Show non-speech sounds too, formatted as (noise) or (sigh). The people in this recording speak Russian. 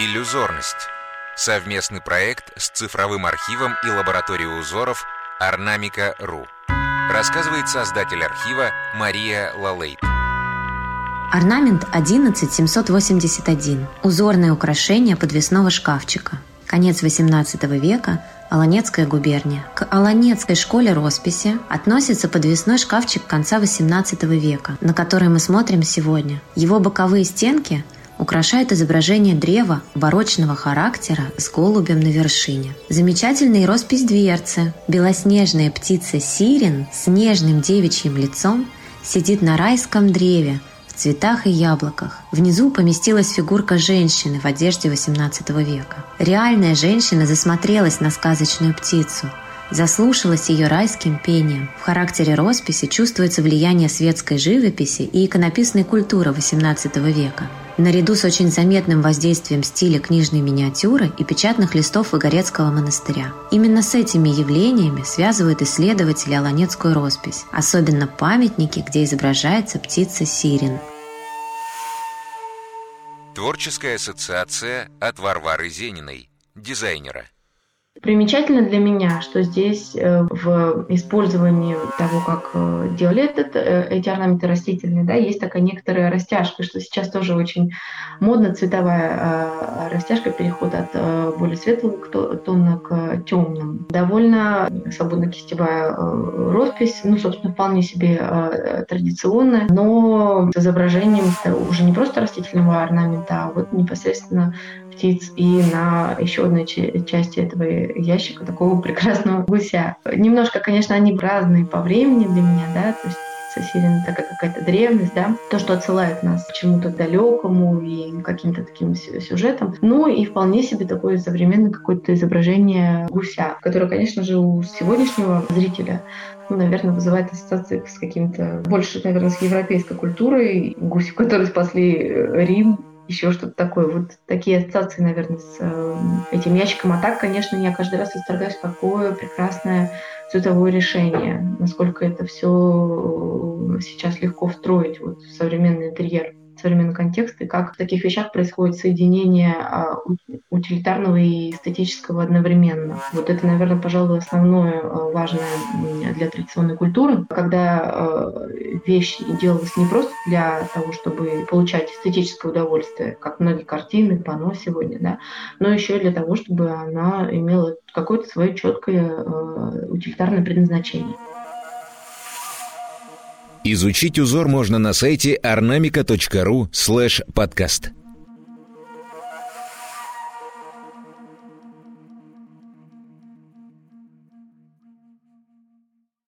Иллюзорность. Совместный проект с цифровым архивом и лабораторией узоров Орнамика.ру. Рассказывает создатель архива Мария Лалейт. Орнамент 11781. Узорное украшение подвесного шкафчика. Конец XVIII века. Аланецкая губерния. К Аланецкой школе росписи относится подвесной шкафчик конца XVIII века, на который мы смотрим сегодня. Его боковые стенки украшает изображение древа барочного характера с голубем на вершине. Замечательная роспись дверцы. Белоснежная птица Сирен с нежным девичьим лицом сидит на райском древе в цветах и яблоках. Внизу поместилась фигурка женщины в одежде XVIII века. Реальная женщина засмотрелась на сказочную птицу – заслушалась ее райским пением. В характере росписи чувствуется влияние светской живописи и иконописной культуры XVIII века. Наряду с очень заметным воздействием стиля книжной миниатюры и печатных листов Игорецкого монастыря. Именно с этими явлениями связывают исследователи Аланецкую роспись, особенно памятники, где изображается птица Сирин. Творческая ассоциация от Варвары Зениной, дизайнера – Примечательно для меня, что здесь э, в использовании того, как э, делали этот, э, эти орнаменты растительные, да, есть такая некоторая растяжка, что сейчас тоже очень модно цветовая растяжка, переход от более светлого тона к темным. Довольно свободно кистевая роспись, ну, собственно, вполне себе традиционная, но с изображением уже не просто растительного орнамента, а вот непосредственно птиц и на еще одной части этого ящика такого (laughs) прекрасного гуся. Немножко, конечно, они разные по времени для меня, да, то есть Сирена такая какая-то древность, да, то, что отсылает нас к чему-то далекому и каким-то таким сюжетам. Ну и вполне себе такое современное какое-то изображение гуся, которое, конечно же, у сегодняшнего зрителя ну, наверное, вызывает ассоциации с каким-то больше, наверное, с европейской культурой. Гуси, которые спасли Рим, еще что-то такое. Вот такие ассоциации, наверное, с э, этим ящиком. А так, конечно, я каждый раз восторгаюсь, какое прекрасное цветовое решение, насколько это все э, сейчас легко встроить вот, в современный интерьер современный контекст и как в таких вещах происходит соединение а, утилитарного и эстетического одновременно. Вот это, наверное, пожалуй, основное а, важное для традиционной культуры, когда а, вещь делалась не просто для того, чтобы получать эстетическое удовольствие, как многие картины, панно сегодня, да, но еще и для того, чтобы она имела какое-то свое четкое утилитарное предназначение. Изучить узор можно на сайте ornamica.ru подкаст.